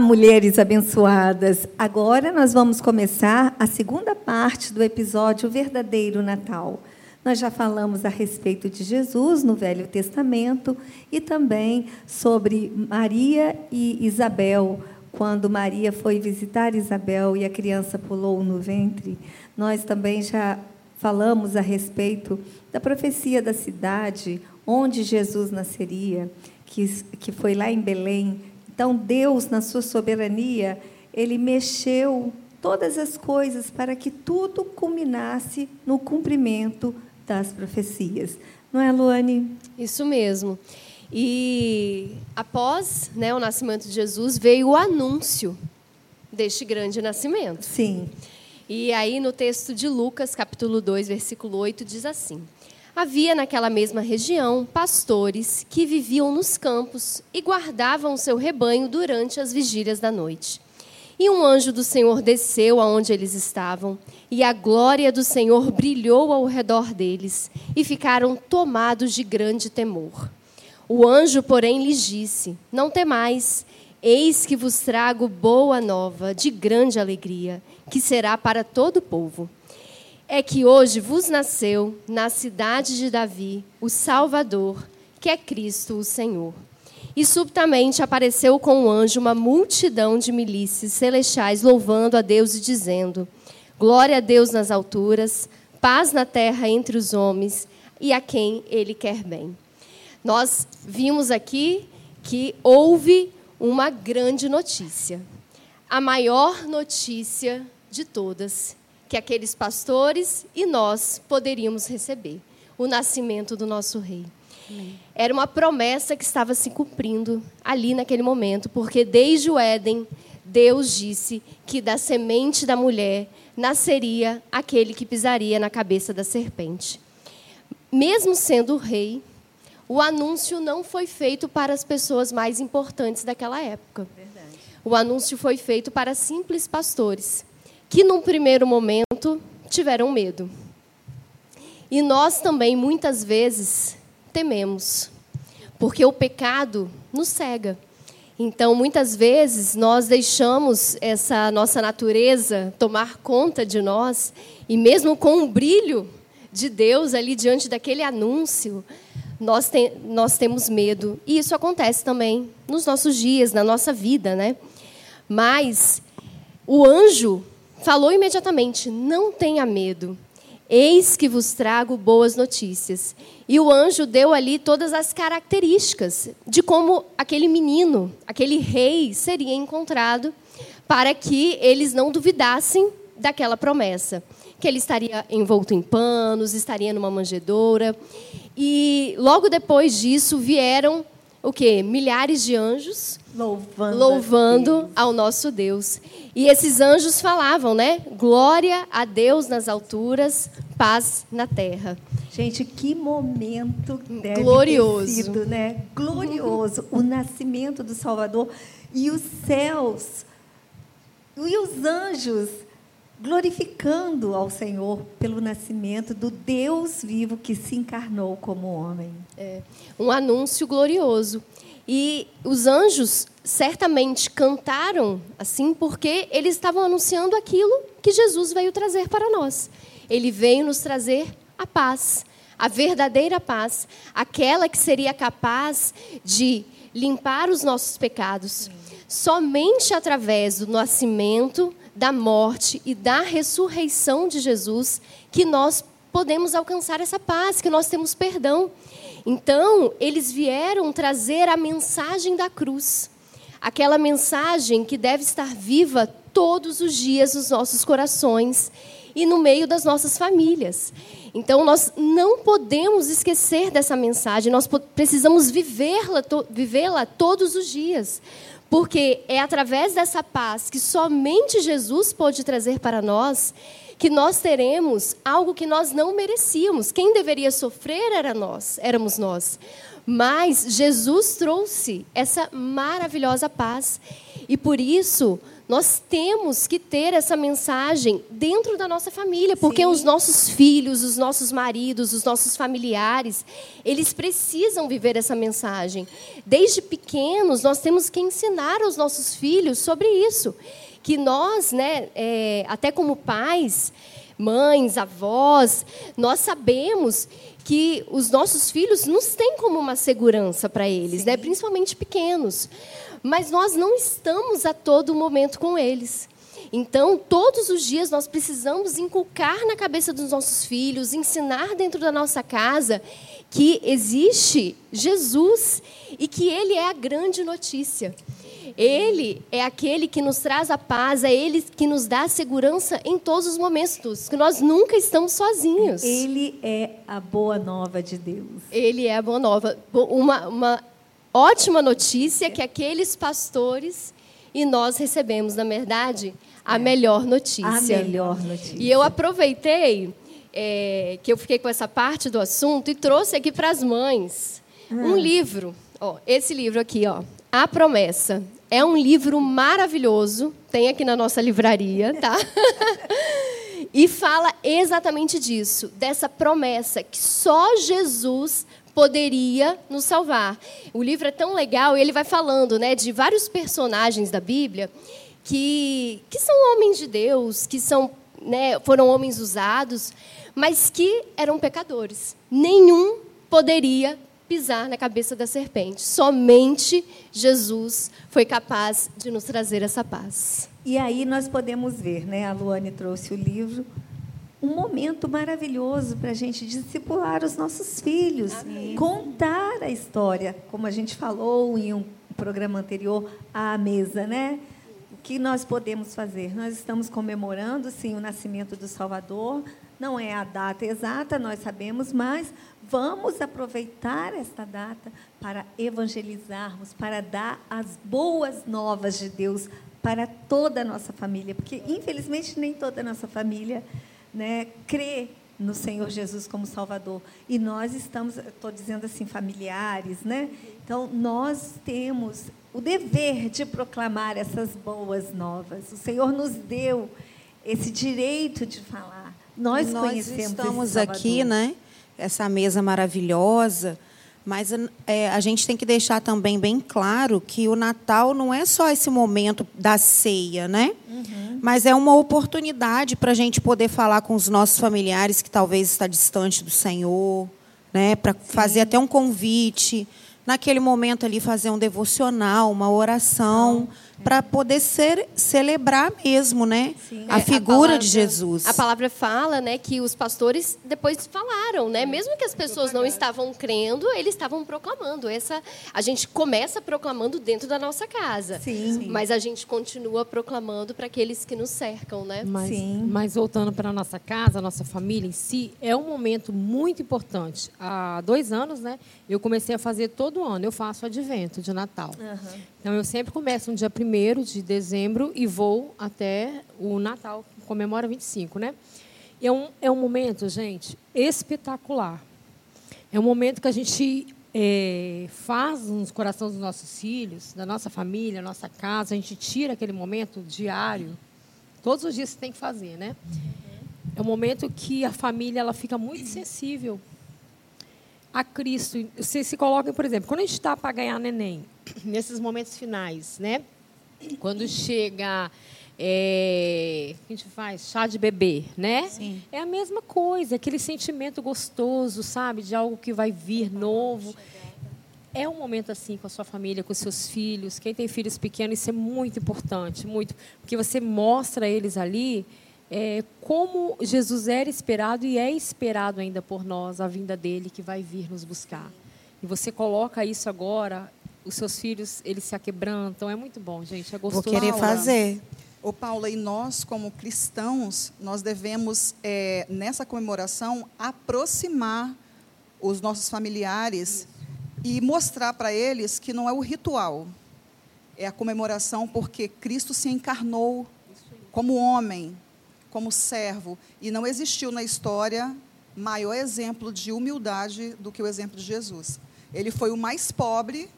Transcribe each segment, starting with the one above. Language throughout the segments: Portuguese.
Mulheres abençoadas! Agora nós vamos começar a segunda parte do episódio Verdadeiro Natal. Nós já falamos a respeito de Jesus no Velho Testamento e também sobre Maria e Isabel, quando Maria foi visitar Isabel e a criança pulou no ventre. Nós também já falamos a respeito da profecia da cidade onde Jesus nasceria, que, que foi lá em Belém. Então, Deus, na sua soberania, ele mexeu todas as coisas para que tudo culminasse no cumprimento das profecias. Não é, Luane? Isso mesmo. E após né, o nascimento de Jesus, veio o anúncio deste grande nascimento. Sim. E aí no texto de Lucas, capítulo 2, versículo 8, diz assim: Havia naquela mesma região pastores que viviam nos campos e guardavam seu rebanho durante as vigílias da noite. E um anjo do Senhor desceu aonde eles estavam, e a glória do Senhor brilhou ao redor deles, e ficaram tomados de grande temor. O anjo, porém, lhes disse: Não temais, eis que vos trago boa nova, de grande alegria que será para todo o povo. É que hoje vos nasceu, na cidade de Davi, o Salvador, que é Cristo o Senhor. E subitamente apareceu com o anjo uma multidão de milícias celestiais louvando a Deus e dizendo: Glória a Deus nas alturas, paz na terra entre os homens e a quem ele quer bem. Nós vimos aqui que houve uma grande notícia. A maior notícia de todas que aqueles pastores e nós poderíamos receber o nascimento do nosso rei. Era uma promessa que estava se cumprindo ali naquele momento, porque desde o Éden, Deus disse que da semente da mulher nasceria aquele que pisaria na cabeça da serpente. Mesmo sendo o rei, o anúncio não foi feito para as pessoas mais importantes daquela época. Verdade. O anúncio foi feito para simples pastores que num primeiro momento tiveram medo. E nós também, muitas vezes, tememos, porque o pecado nos cega. Então, muitas vezes, nós deixamos essa nossa natureza tomar conta de nós, e mesmo com o brilho de Deus ali diante daquele anúncio, nós, nós temos medo. E isso acontece também nos nossos dias, na nossa vida, né? Mas o anjo falou imediatamente: Não tenha medo. Eis que vos trago boas notícias. E o anjo deu ali todas as características de como aquele menino, aquele rei, seria encontrado, para que eles não duvidassem daquela promessa. Que ele estaria envolto em panos, estaria numa manjedoura. E logo depois disso vieram o quê? Milhares de anjos louvando, louvando ao nosso Deus. E esses anjos falavam, né? Glória a Deus nas alturas, paz na terra. Gente, que momento deve glorioso, sido, né? Glorioso, o nascimento do Salvador e os céus e os anjos glorificando ao Senhor pelo nascimento do Deus vivo que se encarnou como homem. É, um anúncio glorioso. E os anjos certamente cantaram assim porque eles estavam anunciando aquilo que Jesus veio trazer para nós. Ele veio nos trazer a paz, a verdadeira paz, aquela que seria capaz de limpar os nossos pecados. Somente através do nascimento, da morte e da ressurreição de Jesus que nós podemos alcançar essa paz, que nós temos perdão. Então, eles vieram trazer a mensagem da cruz, aquela mensagem que deve estar viva todos os dias nos nossos corações e no meio das nossas famílias. Então, nós não podemos esquecer dessa mensagem, nós precisamos vivê-la vivê todos os dias. Porque é através dessa paz que somente Jesus pode trazer para nós que nós teremos algo que nós não merecíamos. Quem deveria sofrer era nós, éramos nós. Mas Jesus trouxe essa maravilhosa paz. E por isso, nós temos que ter essa mensagem dentro da nossa família, porque Sim. os nossos filhos, os nossos maridos, os nossos familiares, eles precisam viver essa mensagem. Desde pequenos, nós temos que ensinar aos nossos filhos sobre isso. Que nós, né, é, até como pais, mães, avós, nós sabemos que os nossos filhos nos têm como uma segurança para eles, né, principalmente pequenos mas nós não estamos a todo momento com eles. Então, todos os dias nós precisamos inculcar na cabeça dos nossos filhos, ensinar dentro da nossa casa que existe Jesus e que Ele é a grande notícia. Ele é aquele que nos traz a paz, é Ele que nos dá a segurança em todos os momentos, que nós nunca estamos sozinhos. Ele é a boa nova de Deus. Ele é a boa nova. Uma, uma ótima notícia que aqueles pastores e nós recebemos, na verdade, a é. melhor notícia. A melhor notícia. E eu aproveitei é, que eu fiquei com essa parte do assunto e trouxe aqui para as mães um ah. livro. Ó, esse livro aqui, ó, A Promessa. É um livro maravilhoso, tem aqui na nossa livraria, tá? e fala exatamente disso, dessa promessa que só Jesus poderia nos salvar. O livro é tão legal e ele vai falando né, de vários personagens da Bíblia que, que são homens de Deus, que são, né, foram homens usados, mas que eram pecadores. Nenhum poderia pisar na cabeça da serpente. Somente Jesus foi capaz de nos trazer essa paz. E aí nós podemos ver, né? A Luane trouxe o livro um momento maravilhoso para a gente discipular os nossos filhos, Amém. contar a história, como a gente falou em um programa anterior, à mesa, né? Que nós podemos fazer? Nós estamos comemorando, sim, o nascimento do Salvador. Não é a data exata, nós sabemos, mas vamos aproveitar esta data para evangelizarmos, para dar as boas novas de Deus para toda a nossa família, porque infelizmente nem toda a nossa família né, crê no Senhor Jesus como Salvador. E nós estamos, estou dizendo assim, familiares, né? Então, nós temos o dever de proclamar essas boas novas. O Senhor nos deu esse direito de falar. Nós, nós conhecemos estamos aqui, né? Essa mesa maravilhosa. Mas é, a gente tem que deixar também bem claro que o Natal não é só esse momento da ceia, né? Uhum. Mas é uma oportunidade para a gente poder falar com os nossos familiares que talvez está distante do Senhor, né? Para fazer até um convite, naquele momento ali fazer um devocional, uma oração. Não para poder ser, celebrar mesmo, né? Sim. A é, figura a palavra, de Jesus. A palavra fala, né, que os pastores depois falaram, né? Mesmo que as pessoas não estavam crendo, eles estavam proclamando. Essa a gente começa proclamando dentro da nossa casa. Sim. Mas a gente continua proclamando para aqueles que nos cercam, né? Mas, Sim. mas voltando para a nossa casa, a nossa família em si, é um momento muito importante. Há dois anos, né? Eu comecei a fazer todo ano. Eu faço advento de Natal. Uhum. Então eu sempre começo no dia 1 de dezembro e vou até o Natal, que comemora 25, né? E é um, é um momento, gente, espetacular. É um momento que a gente é, faz nos corações dos nossos filhos, da nossa família, nossa casa, a gente tira aquele momento diário. Todos os dias você tem que fazer, né? É um momento que a família ela fica muito sensível a Cristo. Você se coloca, por exemplo, quando a gente está para ganhar neném, nesses momentos finais, né? Quando chega é, a gente faz chá de bebê, né? Sim. É a mesma coisa, aquele sentimento gostoso, sabe, de algo que vai vir novo. É um momento assim com a sua família, com os seus filhos. Quem tem filhos pequenos, isso é muito importante, muito, porque você mostra a eles ali é, como Jesus era esperado e é esperado ainda por nós, a vinda dele que vai vir nos buscar. E você coloca isso agora, os seus filhos, eles se aquebrantam, é muito bom, gente, é gostoso. Vou querer fazer. Ô Paula, e nós como cristãos, nós devemos, é, nessa comemoração, aproximar os nossos familiares e mostrar para eles que não é o ritual, é a comemoração porque Cristo se encarnou como homem, como servo, e não existiu na história maior exemplo de humildade do que o exemplo de Jesus. Ele foi o mais pobre,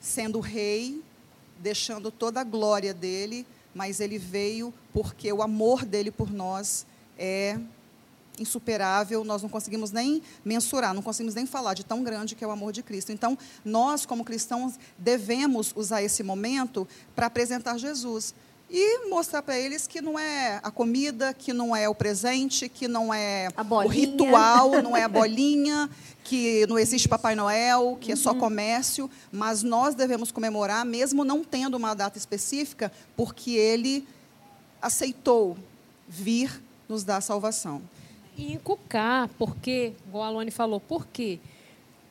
sendo rei deixando toda a glória dele, mas ele veio porque o amor dele por nós é insuperável, nós não conseguimos nem mensurar, não conseguimos nem falar de tão grande que é o amor de Cristo. Então, nós, como cristãos, devemos usar esse momento para apresentar Jesus e mostrar para eles que não é a comida, que não é o presente, que não é o ritual, não é a bolinha, que não existe Papai Noel, que uhum. é só uhum. comércio, mas nós devemos comemorar, mesmo não tendo uma data específica, porque ele aceitou vir nos dar salvação. E encucar, porque, igual a Alone falou, por quê?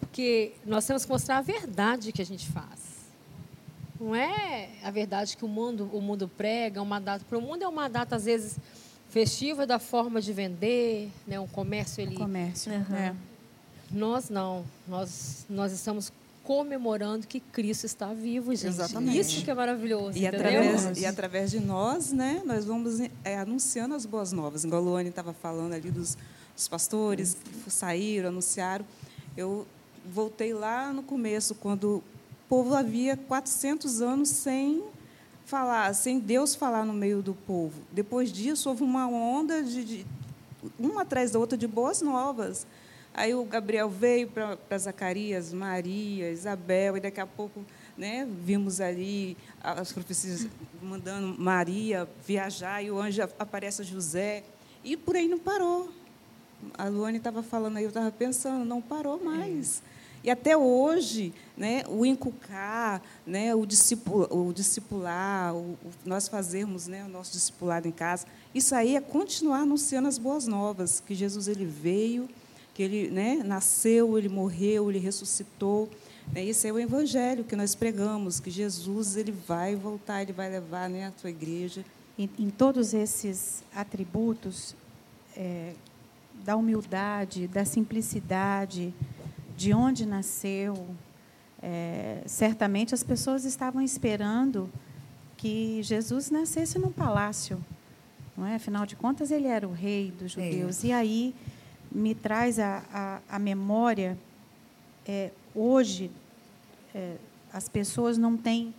Porque nós temos que mostrar a verdade que a gente faz. Não é a verdade que o mundo, o mundo prega, uma data. Para o mundo é uma data, às vezes, festiva da forma de vender, né? um comércio. Ele, comércio, uhum. é. Nós não. Nós, nós estamos comemorando que Cristo está vivo, gente. Exatamente. Isso que é maravilhoso. E através, e através de nós, né, nós vamos é, anunciando as boas novas. Igual a Luane estava falando ali dos, dos pastores que saíram, anunciaram. Eu voltei lá no começo, quando povo havia 400 anos sem falar, sem Deus falar no meio do povo. Depois disso, houve uma onda de, de uma atrás da outra de boas novas. Aí o Gabriel veio para Zacarias, Maria, Isabel, e daqui a pouco né, vimos ali as profecias mandando Maria viajar, e o anjo aparece José, e por aí não parou. A Luane estava falando aí, eu estava pensando, não parou mais. É. E até hoje, né, o inculcar, né, o, discipul, o discipular, o, o, nós fazermos né, o nosso discipulado em casa, isso aí é continuar anunciando as boas novas, que Jesus ele veio, que ele né, nasceu, ele morreu, ele ressuscitou. Né, esse é o evangelho que nós pregamos, que Jesus ele vai voltar, ele vai levar né, a sua igreja. Em, em todos esses atributos é, da humildade, da simplicidade, de onde nasceu. É, certamente as pessoas estavam esperando que Jesus nascesse num palácio, não é? Afinal de contas, ele era o rei dos é. judeus. É. E aí me traz a, a, a memória. É, hoje, é, as pessoas não têm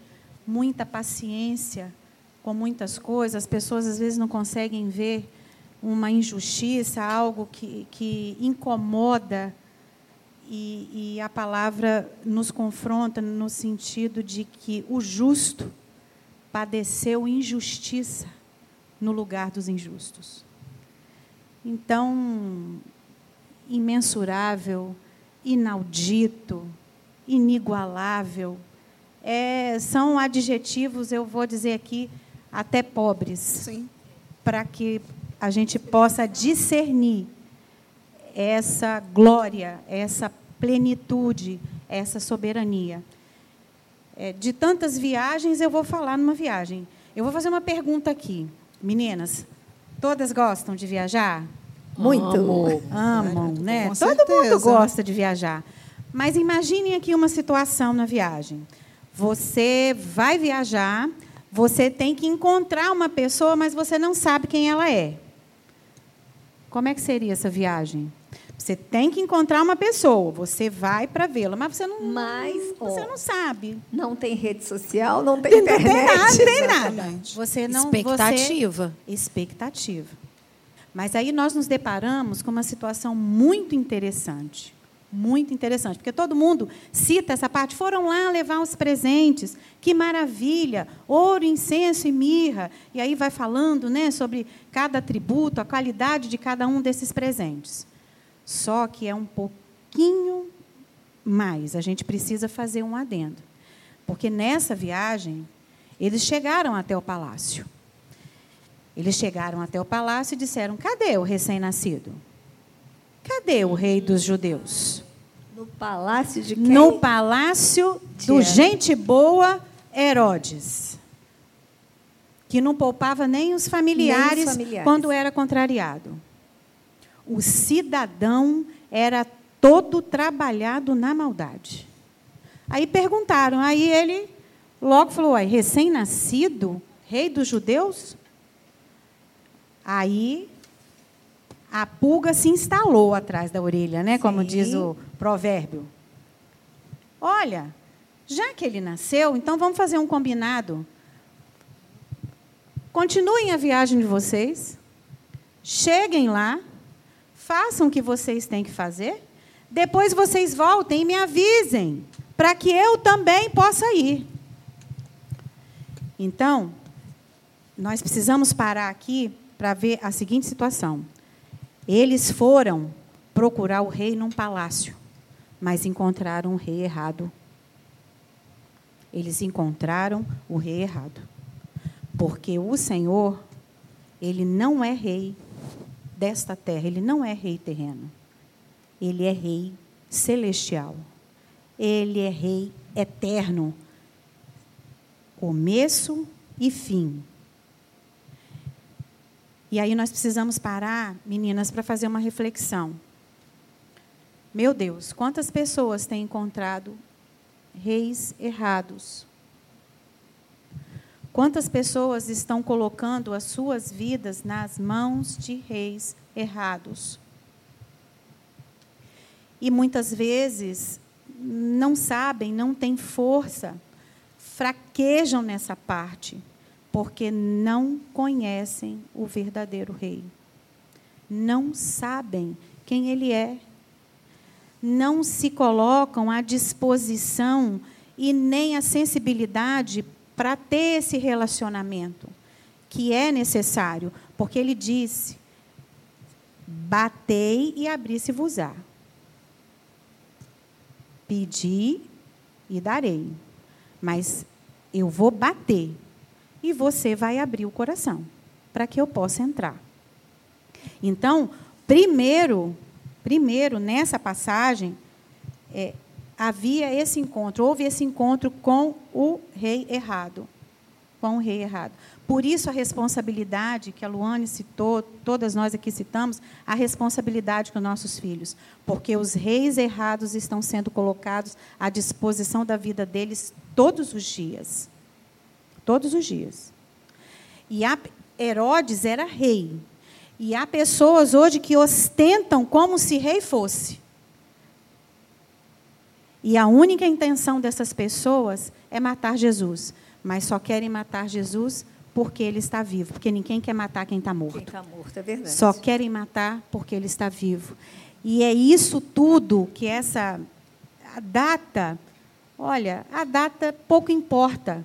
muita paciência com muitas coisas. As pessoas às vezes não conseguem ver uma injustiça, algo que, que incomoda e, e a palavra nos confronta no sentido de que o justo padeceu injustiça no lugar dos injustos. Então, imensurável, inaudito, inigualável, é, são adjetivos, eu vou dizer aqui, até pobres, para que a gente possa discernir essa glória, essa plenitude, essa soberania. É, de tantas viagens, eu vou falar numa viagem. Eu vou fazer uma pergunta aqui. Meninas, todas gostam de viajar? Muito. Amam, Amam né? Com Todo certeza. mundo gosta de viajar. Mas imaginem aqui uma situação na viagem. Você vai viajar, você tem que encontrar uma pessoa, mas você não sabe quem ela é. Como é que seria essa viagem? Você tem que encontrar uma pessoa, você vai para vê-la, mas você não, mas, você não sabe. Não tem rede social, não tem internet. Não tem nada, tem nada. Você não, expectativa. Você, expectativa. Mas aí nós nos deparamos com uma situação muito interessante. Muito interessante, porque todo mundo cita essa parte. Foram lá levar os presentes, que maravilha, ouro, incenso e mirra. E aí vai falando né, sobre cada atributo, a qualidade de cada um desses presentes. Só que é um pouquinho mais. A gente precisa fazer um adendo. Porque nessa viagem, eles chegaram até o palácio. Eles chegaram até o palácio e disseram: cadê o recém-nascido? Cadê o rei dos judeus? No palácio de quem? No palácio do gente boa Herodes. Que não poupava nem os familiares, nem os familiares. quando era contrariado o cidadão era todo trabalhado na maldade. Aí perguntaram, aí ele logo falou: recém-nascido, rei dos judeus? Aí a pulga se instalou atrás da orelha, né? Como diz o provérbio. Olha, já que ele nasceu, então vamos fazer um combinado. Continuem a viagem de vocês, cheguem lá, façam o que vocês têm que fazer, depois vocês voltem e me avisem, para que eu também possa ir. Então, nós precisamos parar aqui para ver a seguinte situação. Eles foram procurar o rei num palácio, mas encontraram o rei errado. Eles encontraram o rei errado. Porque o Senhor, ele não é rei desta terra, ele não é rei terreno. Ele é rei celestial. Ele é rei eterno. Começo e fim. E aí nós precisamos parar, meninas, para fazer uma reflexão. Meu Deus, quantas pessoas têm encontrado reis errados? Quantas pessoas estão colocando as suas vidas nas mãos de reis errados? E muitas vezes não sabem, não têm força, fraquejam nessa parte, porque não conhecem o verdadeiro rei. Não sabem quem ele é. Não se colocam à disposição e nem a sensibilidade para ter esse relacionamento que é necessário, porque ele disse: Batei e abri-se-vos-á. Pedi e darei. Mas eu vou bater e você vai abrir o coração para que eu possa entrar. Então, primeiro, primeiro nessa passagem, é, havia esse encontro, houve esse encontro com o rei errado. Com o rei errado. Por isso a responsabilidade que a Luane citou, todas nós aqui citamos, a responsabilidade com nossos filhos. Porque os reis errados estão sendo colocados à disposição da vida deles todos os dias. Todos os dias. E Herodes era rei. E há pessoas hoje que ostentam como se rei fosse. E a única intenção dessas pessoas é matar Jesus. Mas só querem matar Jesus porque ele está vivo. Porque ninguém quer matar quem está morto. Quem está morto, é verdade. Só querem matar porque ele está vivo. E é isso tudo que essa a data, olha, a data pouco importa.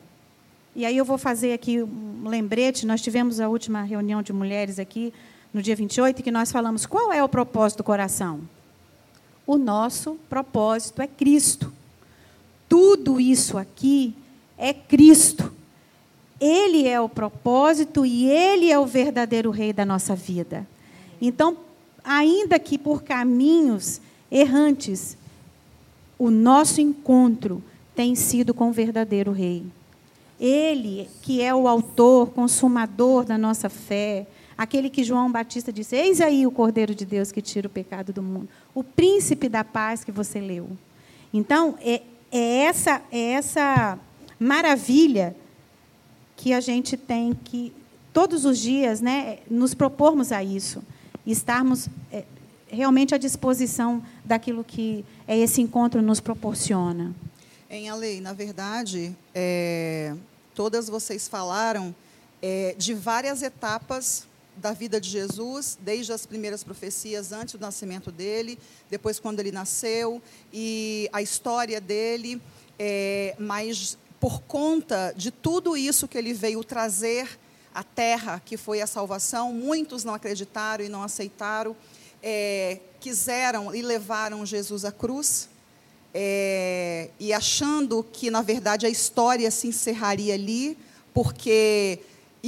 E aí eu vou fazer aqui um lembrete. Nós tivemos a última reunião de mulheres aqui no dia 28, que nós falamos qual é o propósito do coração. O nosso propósito é Cristo. Tudo isso aqui é Cristo. Ele é o propósito e ele é o verdadeiro rei da nossa vida. Então, ainda que por caminhos errantes, o nosso encontro tem sido com o verdadeiro rei. Ele, que é o autor, consumador da nossa fé, Aquele que João Batista disse: Eis aí o Cordeiro de Deus que tira o pecado do mundo. O príncipe da paz que você leu. Então, é, é, essa, é essa maravilha que a gente tem que, todos os dias, né, nos propormos a isso. Estarmos é, realmente à disposição daquilo que é esse encontro nos proporciona. Em a lei, na verdade, é, todas vocês falaram é, de várias etapas da vida de Jesus, desde as primeiras profecias antes do nascimento dele, depois quando ele nasceu, e a história dele, é, mas por conta de tudo isso que ele veio trazer à terra, que foi a salvação, muitos não acreditaram e não aceitaram, é, quiseram e levaram Jesus à cruz, é, e achando que, na verdade, a história se encerraria ali, porque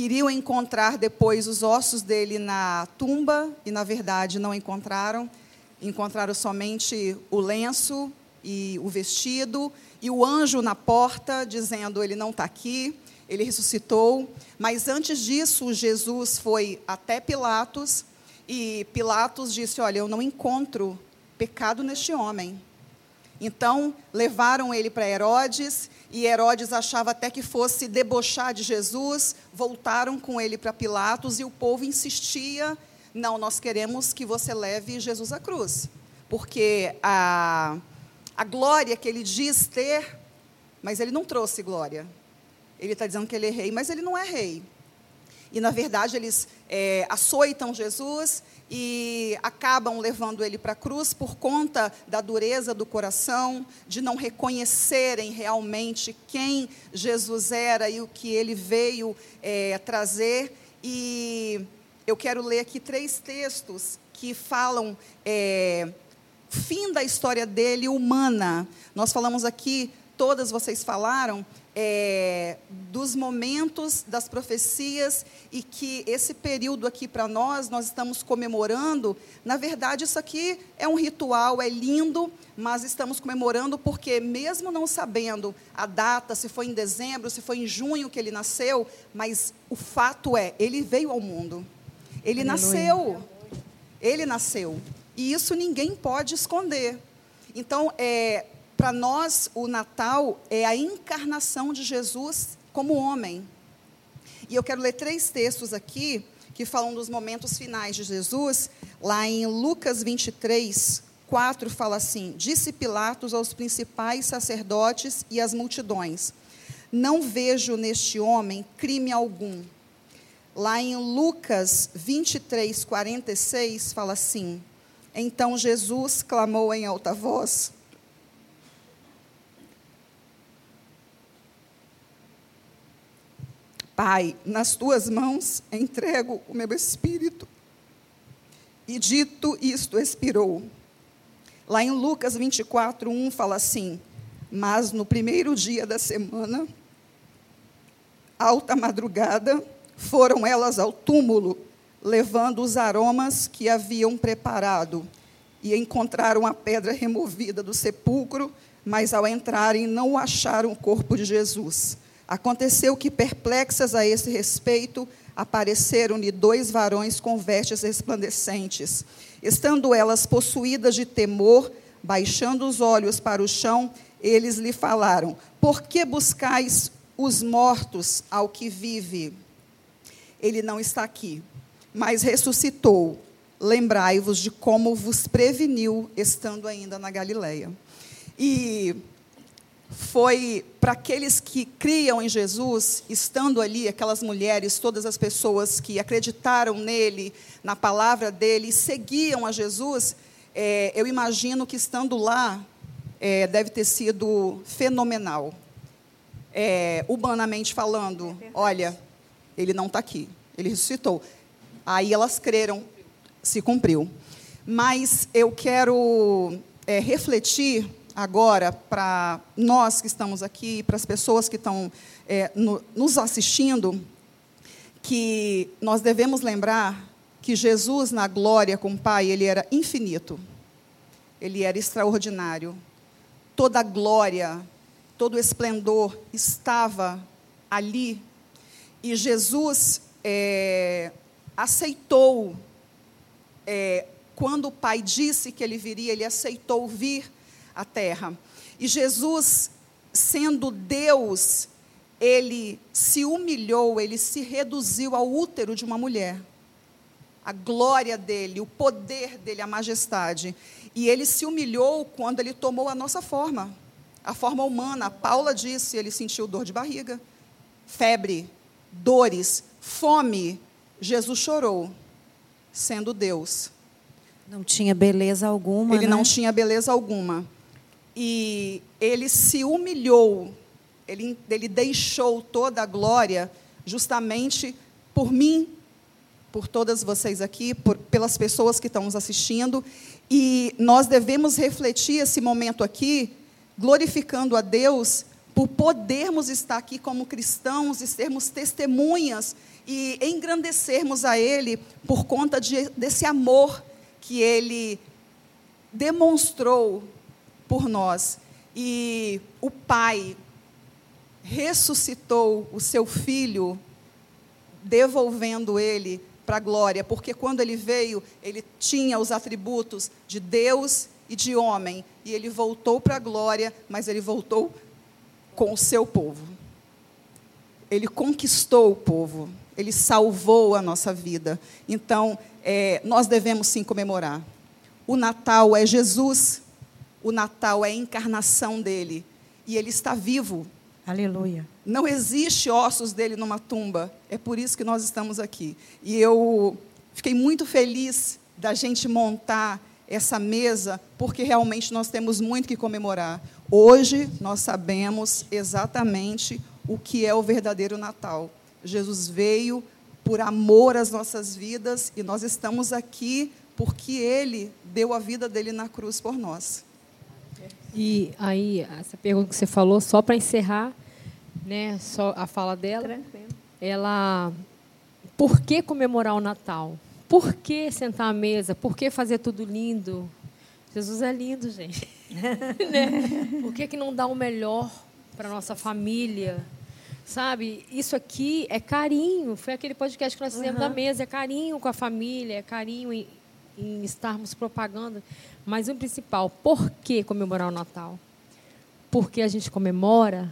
iriam encontrar depois os ossos dele na tumba e, na verdade, não encontraram. Encontraram somente o lenço e o vestido e o anjo na porta dizendo: Ele não está aqui, ele ressuscitou. Mas antes disso, Jesus foi até Pilatos e Pilatos disse: Olha, eu não encontro pecado neste homem. Então, levaram ele para Herodes, e Herodes achava até que fosse debochar de Jesus. Voltaram com ele para Pilatos, e o povo insistia: não, nós queremos que você leve Jesus à cruz. Porque a, a glória que ele diz ter, mas ele não trouxe glória. Ele está dizendo que ele é rei, mas ele não é rei. E, na verdade, eles é, açoitam Jesus e acabam levando ele para a cruz por conta da dureza do coração, de não reconhecerem realmente quem Jesus era e o que ele veio é, trazer. E eu quero ler aqui três textos que falam é, fim da história dele humana. Nós falamos aqui, todas vocês falaram, é, dos momentos das profecias e que esse período aqui para nós, nós estamos comemorando. Na verdade, isso aqui é um ritual, é lindo, mas estamos comemorando porque, mesmo não sabendo a data, se foi em dezembro, se foi em junho que ele nasceu, mas o fato é, ele veio ao mundo. Ele nasceu. Ele nasceu. E isso ninguém pode esconder. Então, é, para nós, o Natal é a encarnação de Jesus como homem. E eu quero ler três textos aqui que falam dos momentos finais de Jesus. Lá em Lucas 23, 4 fala assim: Disse Pilatos aos principais sacerdotes e às multidões: Não vejo neste homem crime algum. Lá em Lucas 23, 46 fala assim: Então Jesus clamou em alta voz: Pai, nas tuas mãos entrego o meu espírito. E dito isto, expirou. Lá em Lucas 24, 1 fala assim: Mas no primeiro dia da semana, alta madrugada, foram elas ao túmulo, levando os aromas que haviam preparado, e encontraram a pedra removida do sepulcro, mas ao entrarem não acharam o corpo de Jesus. Aconteceu que, perplexas a esse respeito, apareceram-lhe dois varões com vestes resplandecentes. Estando elas possuídas de temor, baixando os olhos para o chão, eles lhe falaram: Por que buscais os mortos ao que vive? Ele não está aqui, mas ressuscitou. Lembrai-vos de como vos preveniu, estando ainda na Galileia. E foi para aqueles que criam em Jesus, estando ali, aquelas mulheres, todas as pessoas que acreditaram nele, na palavra dele, seguiam a Jesus, é, eu imagino que estando lá, é, deve ter sido fenomenal. É, humanamente falando, olha, ele não está aqui, ele ressuscitou. Aí elas creram, se cumpriu. Mas eu quero é, refletir agora para nós que estamos aqui, para as pessoas que estão é, no, nos assistindo, que nós devemos lembrar que Jesus, na glória com o Pai, ele era infinito, ele era extraordinário. Toda a glória, todo o esplendor estava ali. E Jesus é, aceitou, é, quando o Pai disse que ele viria, ele aceitou vir a terra. E Jesus, sendo Deus, ele se humilhou, ele se reduziu ao útero de uma mulher. A glória dele, o poder dele, a majestade. E ele se humilhou quando ele tomou a nossa forma, a forma humana. A Paula disse, ele sentiu dor de barriga, febre, dores, fome. Jesus chorou, sendo Deus. Não tinha beleza alguma. Ele né? não tinha beleza alguma e ele se humilhou, ele, ele deixou toda a glória justamente por mim, por todas vocês aqui, por, pelas pessoas que estão nos assistindo, e nós devemos refletir esse momento aqui, glorificando a Deus por podermos estar aqui como cristãos e sermos testemunhas e engrandecermos a Ele por conta de, desse amor que Ele demonstrou por nós. E o Pai ressuscitou o seu filho, devolvendo ele para a glória, porque quando ele veio, ele tinha os atributos de Deus e de homem, e ele voltou para a glória, mas ele voltou com o seu povo. Ele conquistou o povo, ele salvou a nossa vida. Então, é, nós devemos sim comemorar. O Natal é Jesus o Natal é a encarnação dele. E ele está vivo. Aleluia. Não existe ossos dele numa tumba. É por isso que nós estamos aqui. E eu fiquei muito feliz da gente montar essa mesa, porque realmente nós temos muito que comemorar. Hoje nós sabemos exatamente o que é o verdadeiro Natal. Jesus veio por amor às nossas vidas e nós estamos aqui porque ele deu a vida dele na cruz por nós. E aí, essa pergunta que você falou, só para encerrar, né, só a fala dela, Tranquilo. ela, por que comemorar o Natal? Por que sentar à mesa? Por que fazer tudo lindo? Jesus é lindo, gente. né? Por que, que não dá o melhor para nossa família? Sabe, isso aqui é carinho. Foi aquele podcast que nós fizemos da mesa. É carinho com a família, é carinho em, em estarmos propagando. Mas o principal, por que comemorar o Natal? Porque a gente comemora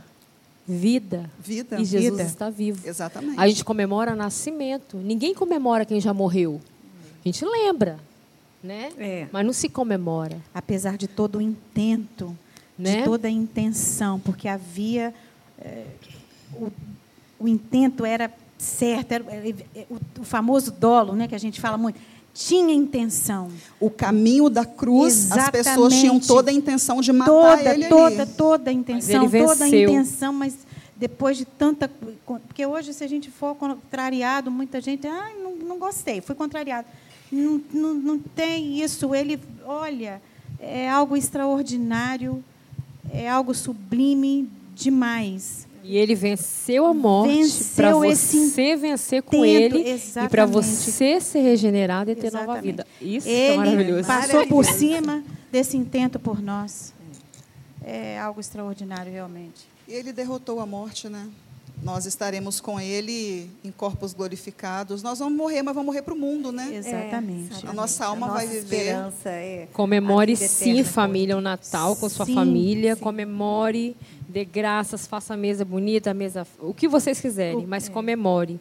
vida. Vida. E Jesus Vida. está vivo. Exatamente. A gente comemora nascimento. Ninguém comemora quem já morreu. A gente lembra, né? É. Mas não se comemora. Apesar de todo o intento, Né? de toda a intenção, porque havia. eh, o, o intento era certo, era, eh, o, o famoso dolo, né, que a gente fala muito. Tinha intenção. O caminho da cruz, as pessoas Exatamente. tinham toda a intenção de matar toda, ele toda, ali. toda a intenção, ele toda a venceu. intenção, mas depois de tanta. Porque hoje, se a gente for contrariado, muita gente. Ah, não, não gostei, fui contrariado. Não, não, não tem isso. Ele, olha, é algo extraordinário, é algo sublime demais. E ele venceu a morte para você vencer com intento, ele e para exatamente. você ser regenerado e ter nova Exatamente. vida. Isso é Ele maravilhoso. passou por cima desse intento por nós. É algo extraordinário, realmente. E ele derrotou a morte, né? Nós estaremos com ele em corpos glorificados. Nós vamos morrer, mas vamos morrer para o mundo, né? Exatamente. A nossa alma A vai nossa viver. esperança é Comemore sim, família, o Natal com sua Sim, família. sim. Comemore, dê graças, faça a mesa bonita, a mesa. O que vocês quiserem, mas comemore.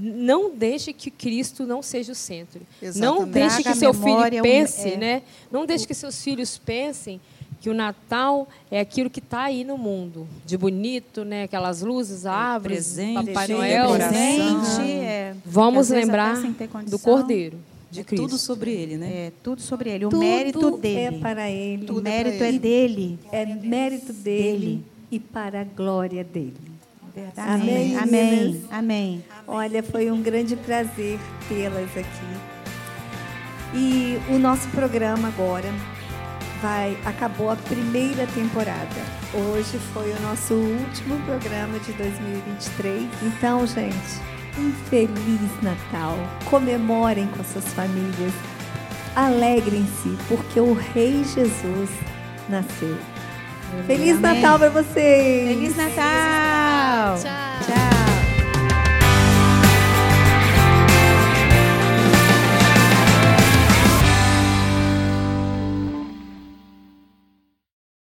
Não deixe que Cristo não seja o centro. Não Exatamente. deixe que seu filho um- pense, é. né? Não deixe que seus filhos pensem que o Natal é aquilo que está aí no mundo, de bonito, né? Aquelas luzes, árvores, presente, Papai Noel. coração. Presente, é, Vamos às vezes lembrar do. Cordeiro de É Cristo. tudo sobre ele, né? É tudo sobre ele. O Tudo mérito dele. é para ele. o Tudo é mérito é ele. dele. É mérito dele, Dele. E para a glória dele. Amém. Amém, Amém. meninas. Amém. Olha, foi um grande prazer tê-las aqui. E o nosso programa agora vai acabou a primeira temporada. Hoje foi o nosso último programa de 2023. Então, gente, um feliz Natal. Comemorem com suas famílias. Alegrem-se, porque o Rei Jesus nasceu. Feliz Amém. Natal para vocês. Feliz Natal. Feliz Natal. Tchau. Tchau.